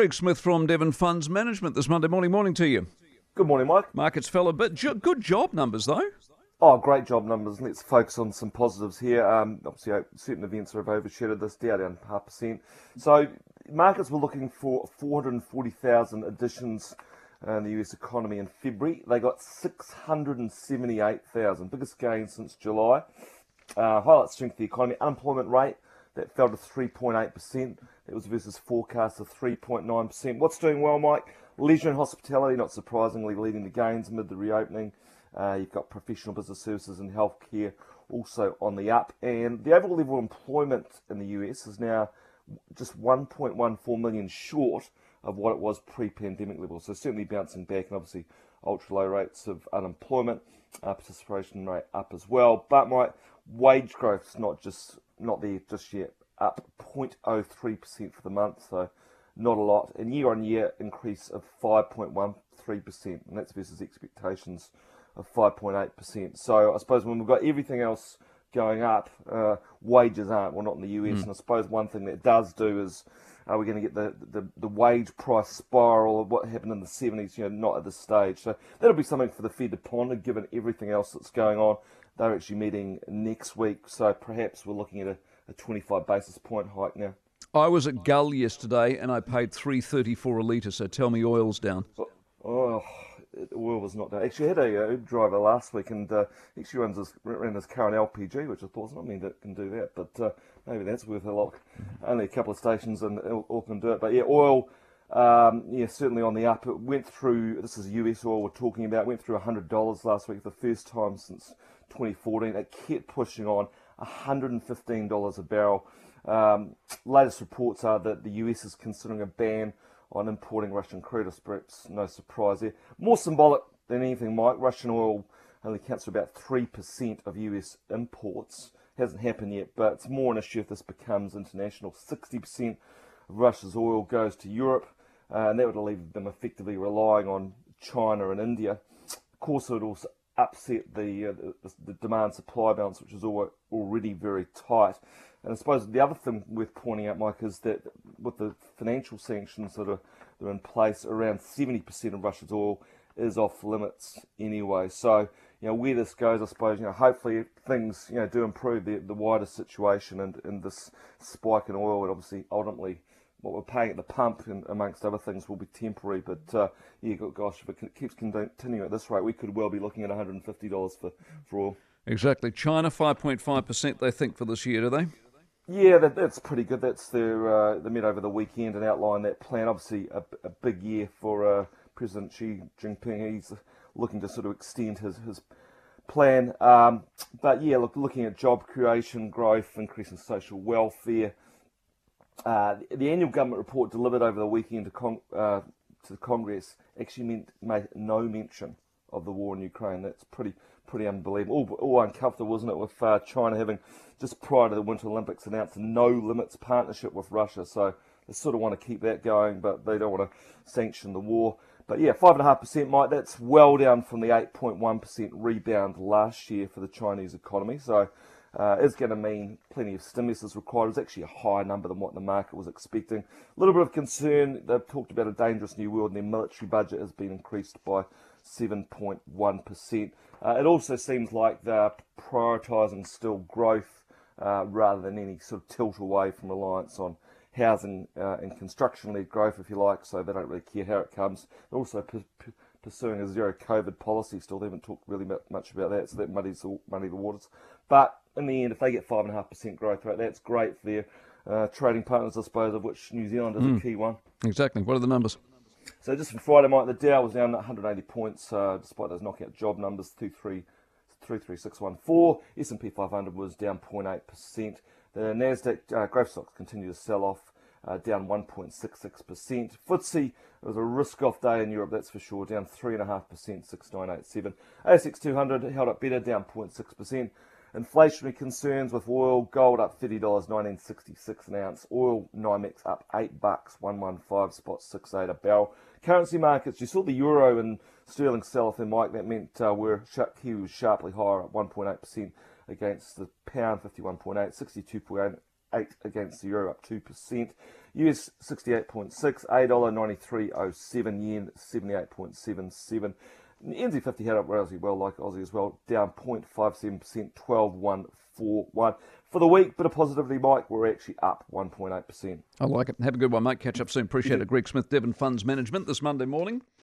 Greg Smith from Devon Funds Management this Monday morning. Morning to you. Good morning, Mike. Markets fell a bit. Good job numbers, though. Oh, great job numbers. Let's focus on some positives here. Um, obviously, uh, certain events have overshadowed this, Dow down half percent. So, markets were looking for 440,000 additions in the US economy in February. They got 678,000, biggest gain since July. Uh, highlight strength of the economy. Unemployment rate that fell to 3.8%. It was versus forecast of 3.9%. What's doing well, Mike? Leisure and hospitality, not surprisingly, leading the gains amid the reopening. Uh, you've got professional business services and healthcare also on the up. And the overall level of employment in the US is now just 1.14 million short of what it was pre-pandemic levels. So certainly bouncing back, and obviously ultra low rates of unemployment, uh, participation rate up as well. But my wage growth is not just not there just yet, up 0.03% for the month, so not a lot. And year on year increase of 5.13%, and that's versus expectations of 5.8%. So I suppose when we've got everything else going up, uh, wages aren't. Well, not in the US. Mm. And I suppose one thing that does do is are we going to get the, the, the wage price spiral of what happened in the 70s? You know, not at this stage. So that'll be something for the Fed to ponder, given everything else that's going on. They're actually meeting next week, so perhaps we're looking at a, a 25 basis point hike now. I was at Gull yesterday and I paid 3.34 a litre. So tell me, oil's down. Oil was not down. Actually, I had a uh, driver last week and uh, actually runs his, ran his car LPG, which I thought was not mean that can do that, but uh, maybe that's worth a look. Only a couple of stations in Auckland do it, but yeah, oil. Um, yeah, certainly on the up. It went through. This is US oil we're talking about. Went through hundred dollars last week, for the first time since 2014. It kept pushing on. $115 a barrel. Um, latest reports are that the US is considering a ban on importing Russian crude, perhaps no surprise there. More symbolic than anything, Mike. Russian oil only accounts for about 3% of US imports. Hasn't happened yet, but it's more an issue if this becomes international. 60% of Russia's oil goes to Europe, uh, and that would leave them effectively relying on China and India. Of course, it would also upset the, uh, the, the demand supply balance, which is already very tight. And I suppose the other thing worth pointing out, Mike, is that with the financial sanctions that are, that are in place, around 70% of Russia's oil is off limits anyway. So, you know, where this goes, I suppose, you know, hopefully things, you know, do improve the, the wider situation and, and this spike in oil and obviously ultimately what we're paying at the pump, and amongst other things, will be temporary. But uh, yeah, gosh, if it keeps continuing at this rate, we could well be looking at $150 for, for oil. Exactly. China, 5.5% they think for this year, do they? Yeah, that, that's pretty good. That's their uh, they met over the weekend and outlined that plan. Obviously, a, a big year for uh, President Xi Jinping. He's looking to sort of extend his his plan. Um, but yeah, look, looking at job creation, growth, increasing social welfare, uh, the annual government report delivered over the weekend to, Cong- uh, to the Congress actually meant made no mention of the war in Ukraine. That's pretty pretty unbelievable. All, all uncomfortable, wasn't it, with uh, China having just prior to the Winter Olympics announced a no limits partnership with Russia. So they sort of want to keep that going, but they don't want to sanction the war. But yeah, five and a half percent, Mike. That's well down from the eight point one percent rebound last year for the Chinese economy. So uh, is going to mean plenty of stimulus is required. It's actually a higher number than what the market was expecting. A little bit of concern. They've talked about a dangerous new world, and their military budget has been increased by 7.1%. Uh, it also seems like they're prioritising still growth uh, rather than any sort of tilt away from reliance on housing uh, and construction led growth, if you like, so they don't really care how it comes. They're also p- p- pursuing a zero COVID policy still. They haven't talked really much about that, so that muddies the, muddy the waters. But in the end, if they get 5.5% growth rate, that's great for their uh, trading partners, I suppose, of which New Zealand is mm. a key one. Exactly. What are the numbers? So just from Friday night, the Dow was down 180 points, uh, despite those knockout job numbers, 33614. S&P 500 was down 0.8%. The Nasdaq uh, growth stocks continue to sell off, uh, down 1.66%. FTSE, it was a risk-off day in Europe, that's for sure, down 3.5%, 6987. ASX 200 held up better, down 0.6%. Inflationary concerns with oil, gold up $30, 1966 an ounce. Oil NYMEX up 8 bucks, 115 spot 68 a barrel. Currency markets, you saw the euro and sterling sell off there, Mike. That meant uh, we're Kiwi was sharply higher at 1.8% against the pound, 51.8, 62.8 against the euro, up 2%. US 68.6, $8.9307, yen 78.77. NZ50 had up relatively well, like Aussie as well, down 0.57%, 12.141. For the week, bit of positivity, Mike, we're actually up 1.8%. I like it. Have a good one, mate. Catch up soon. Appreciate it. Greg Smith, Devon Funds Management, this Monday morning.